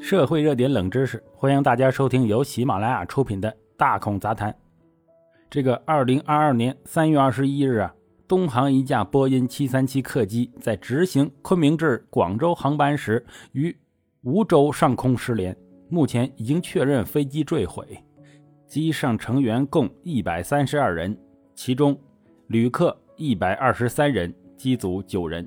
社会热点冷知识，欢迎大家收听由喜马拉雅出品的《大孔杂谈》。这个二零二二年三月二十一日啊，东航一架波音七三七客机在执行昆明至广州航班时，于梧州上空失联，目前已经确认飞机坠毁，机上成员共一百三十二人，其中旅客一百二十三人，机组九人。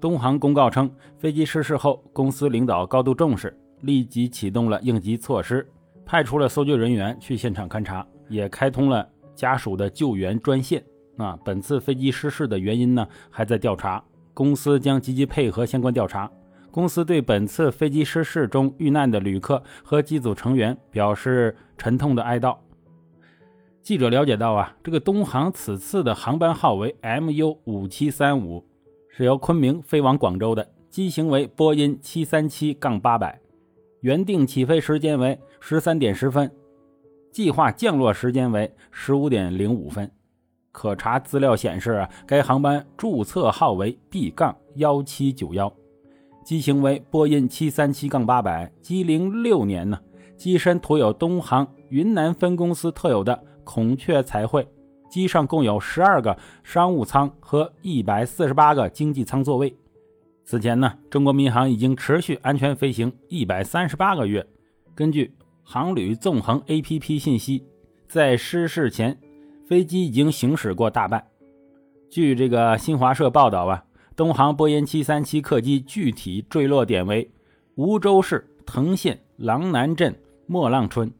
东航公告称，飞机失事后，公司领导高度重视，立即启动了应急措施，派出了搜救人员去现场勘查，也开通了家属的救援专线。啊，本次飞机失事的原因呢，还在调查，公司将积极配合相关调查。公司对本次飞机失事中遇难的旅客和机组成员表示沉痛的哀悼。记者了解到啊，这个东航此次的航班号为 MU 五七三五。是由昆明飞往广州的，机型为波音七三七杠八百，原定起飞时间为十三点十分，计划降落时间为十五点零五分。可查资料显示啊，该航班注册号为 B 杠幺七九幺，机型为波音七三七杠八百，机龄六年呢，机身涂有东航云南分公司特有的孔雀彩绘。机上共有十二个商务舱和一百四十八个经济舱座位。此前呢，中国民航已经持续安全飞行一百三十八个月。根据航旅纵横 APP 信息，在失事前，飞机已经行驶过大半。据这个新华社报道啊，东航波音737客机具体坠落点为梧州市藤县狼南镇莫浪村。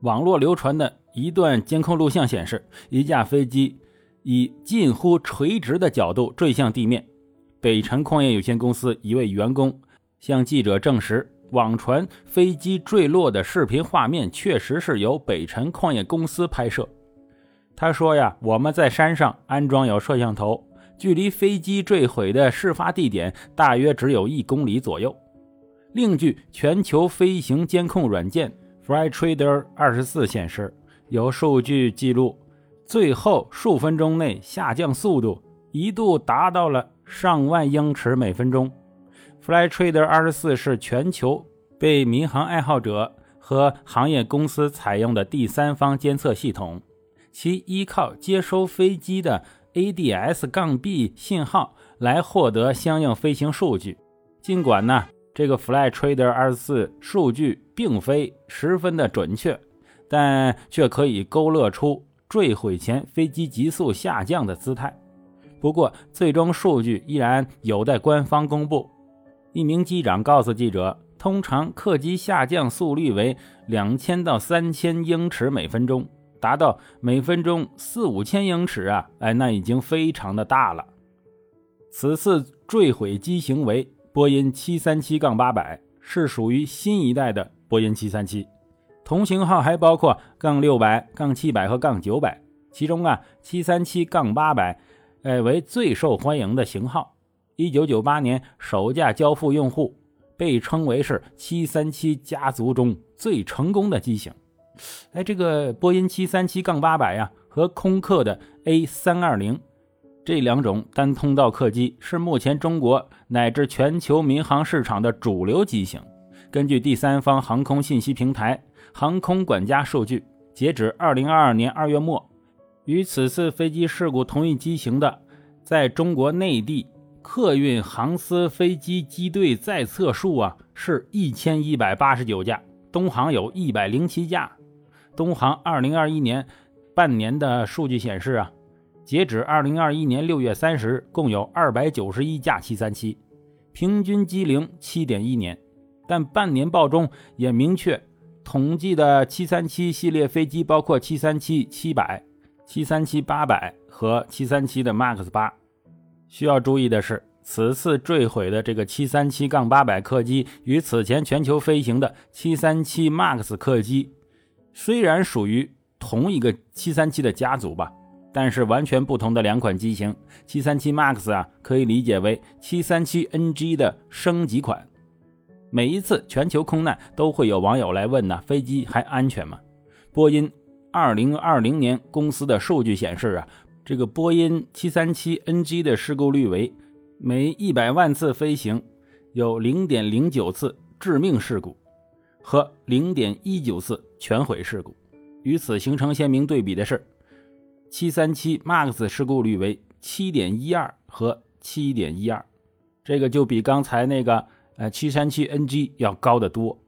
网络流传的。一段监控录像显示，一架飞机以近乎垂直的角度坠向地面。北辰矿业有限公司一位员工向记者证实，网传飞机坠落的视频画面确实是由北辰矿业公司拍摄。他说：“呀，我们在山上安装有摄像头，距离飞机坠毁的事发地点大约只有一公里左右。”另据全球飞行监控软件 Flytrader 二十四显示。有数据记录，最后数分钟内下降速度一度达到了上万英尺每分钟。Flytrader 二十四是全球被民航爱好者和行业公司采用的第三方监测系统，其依靠接收飞机的 ADS- 杠 B 信号来获得相应飞行数据。尽管呢，这个 Flytrader 二十四数据并非十分的准确。但却可以勾勒出坠毁前飞机急速下降的姿态。不过，最终数据依然有待官方公布。一名机长告诉记者：“通常客机下降速率为两千到三千英尺每分钟，达到每分钟四五千英尺啊，哎，那已经非常的大了。”此次坠毁机型为波音七三七杠八百，是属于新一代的波音七三七。同型号还包括杠六百、杠七百和杠九百，其中啊，七三七杠八百，哎为最受欢迎的型号。一九九八年首架交付用户，被称为是七三七家族中最成功的机型。哎，这个波音七三七杠八百呀，和空客的 A 三二零这两种单通道客机，是目前中国乃至全球民航市场的主流机型。根据第三方航空信息平台。航空管家数据，截止二零二二年二月末，与此次飞机事故同一机型的，在中国内地客运航司飞机机队在册数啊，是一千一百八十九架，东航有一百零七架。东航二零二一年半年的数据显示啊，截止二零二一年六月三十日，共有二百九十一架七三七，平均机龄七点一年。但半年报中也明确。统计的737系列飞机包括737、700、737、800和737的 MAX 八。需要注意的是，此次坠毁的这个737-800客机与此前全球飞行的737 MAX 客机虽然属于同一个737的家族吧，但是完全不同的两款机型。737 MAX 啊，可以理解为737 NG 的升级款。每一次全球空难，都会有网友来问呢：飞机还安全吗？波音二零二零年公司的数据显示啊，这个波音七三七 NG 的事故率为每一百万次飞行有零点零九次致命事故和零点一九次全毁事故。与此形成鲜明对比的是，七三七 MAX 事故率为七点一二和七点一二，这个就比刚才那个呃七三七 NG 要高得多。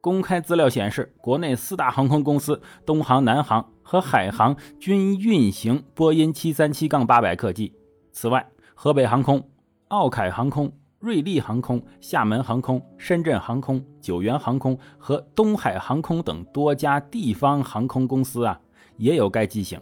公开资料显示，国内四大航空公司东航、南航和海航均运行波音七三七杠八百客机。此外，河北航空、奥凯航空、瑞丽航空、厦门航空、深圳航空、九源航空和东海航空等多家地方航空公司啊，也有该机型。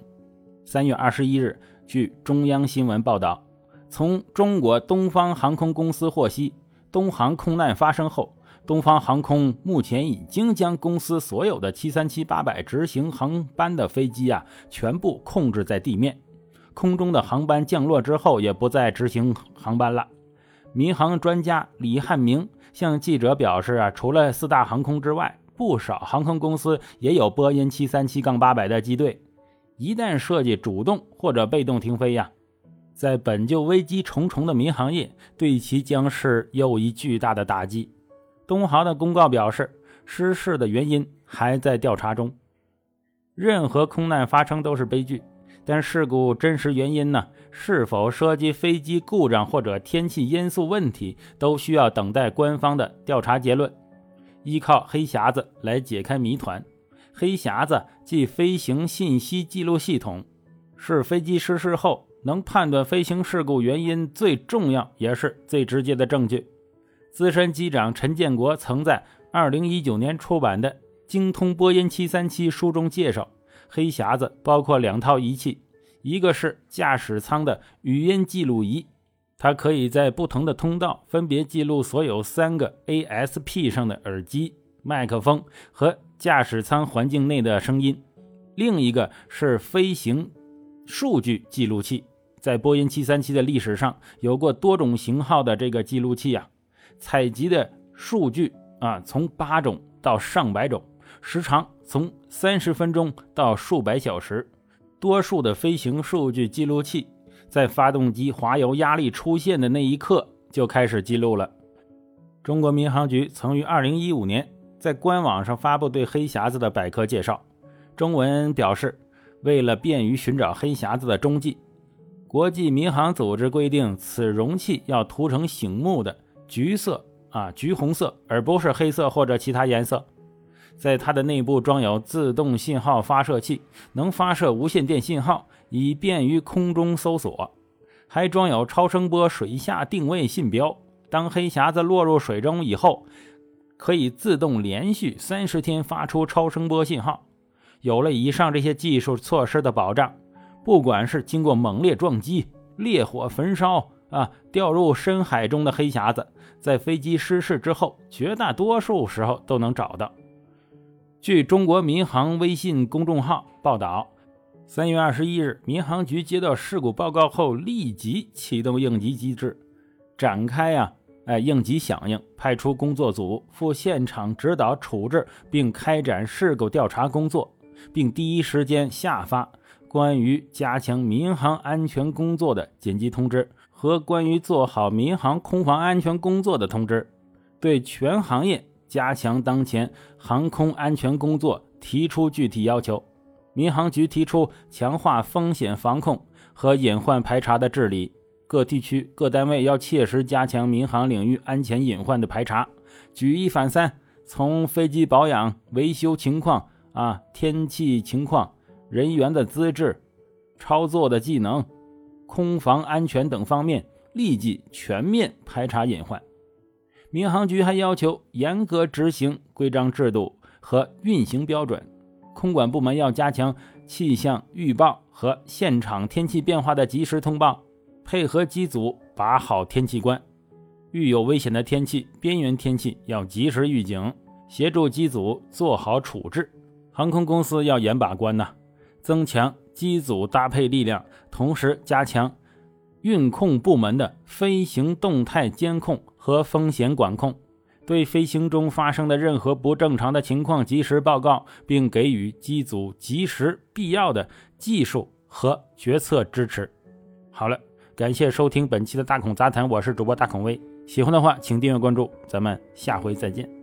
三月二十一日，据中央新闻报道，从中国东方航空公司获悉，东航空难发生后。东方航空目前已经将公司所有的737-800执行航班的飞机啊，全部控制在地面，空中的航班降落之后也不再执行航班了。民航专家李汉明向记者表示啊，除了四大航空之外，不少航空公司也有波音737-800的机队。一旦设计主动或者被动停飞呀，在本就危机重重的民航业，对其将是又一巨大的打击。东航的公告表示，失事的原因还在调查中。任何空难发生都是悲剧，但事故真实原因呢？是否涉及飞机故障或者天气因素问题，都需要等待官方的调查结论。依靠黑匣子来解开谜团。黑匣子即飞行信息记录系统，是飞机失事后能判断飞行事故原因最重要也是最直接的证据。资深机长陈建国曾在2019年出版的《精通波音737》书中介绍，黑匣子包括两套仪器，一个是驾驶舱的语音记录仪，它可以在不同的通道分别记录所有三个 ASP 上的耳机、麦克风和驾驶舱环境内的声音；另一个是飞行数据记录器，在波音737的历史上有过多种型号的这个记录器啊。采集的数据啊，从八种到上百种，时长从三十分钟到数百小时。多数的飞行数据记录器在发动机滑油压力出现的那一刻就开始记录了。中国民航局曾于二零一五年在官网上发布对黑匣子的百科介绍，中文表示，为了便于寻找黑匣子的踪迹，国际民航组织规定，此容器要涂成醒目的。橘色啊，橘红色，而不是黑色或者其他颜色。在它的内部装有自动信号发射器，能发射无线电信号，以便于空中搜索。还装有超声波水下定位信标。当黑匣子落入水中以后，可以自动连续三十天发出超声波信号。有了以上这些技术措施的保障，不管是经过猛烈撞击、烈火焚烧。啊，掉入深海中的黑匣子，在飞机失事之后，绝大多数时候都能找到。据中国民航微信公众号报道，三月二十一日，民航局接到事故报告后，立即启动应急机制，展开啊，哎，应急响应，派出工作组赴现场指导处置，并开展事故调查工作，并第一时间下发关于加强民航安全工作的紧急通知。和关于做好民航空防安全工作的通知，对全行业加强当前航空安全工作提出具体要求。民航局提出强化风险防控和隐患排查的治理，各地区各单位要切实加强民航领域安全隐患的排查，举一反三，从飞机保养维修情况啊、天气情况、人员的资质、操作的技能。空防安全等方面立即全面排查隐患。民航局还要求严格执行规章制度和运行标准，空管部门要加强气象预报和现场天气变化的及时通报，配合机组把好天气关。遇有危险的天气、边缘天气，要及时预警，协助机组做好处置。航空公司要严把关呐，增强。机组搭配力量，同时加强运控部门的飞行动态监控和风险管控，对飞行中发生的任何不正常的情况及时报告，并给予机组及时必要的技术和决策支持。好了，感谢收听本期的大孔杂谈，我是主播大孔威。喜欢的话，请订阅关注，咱们下回再见。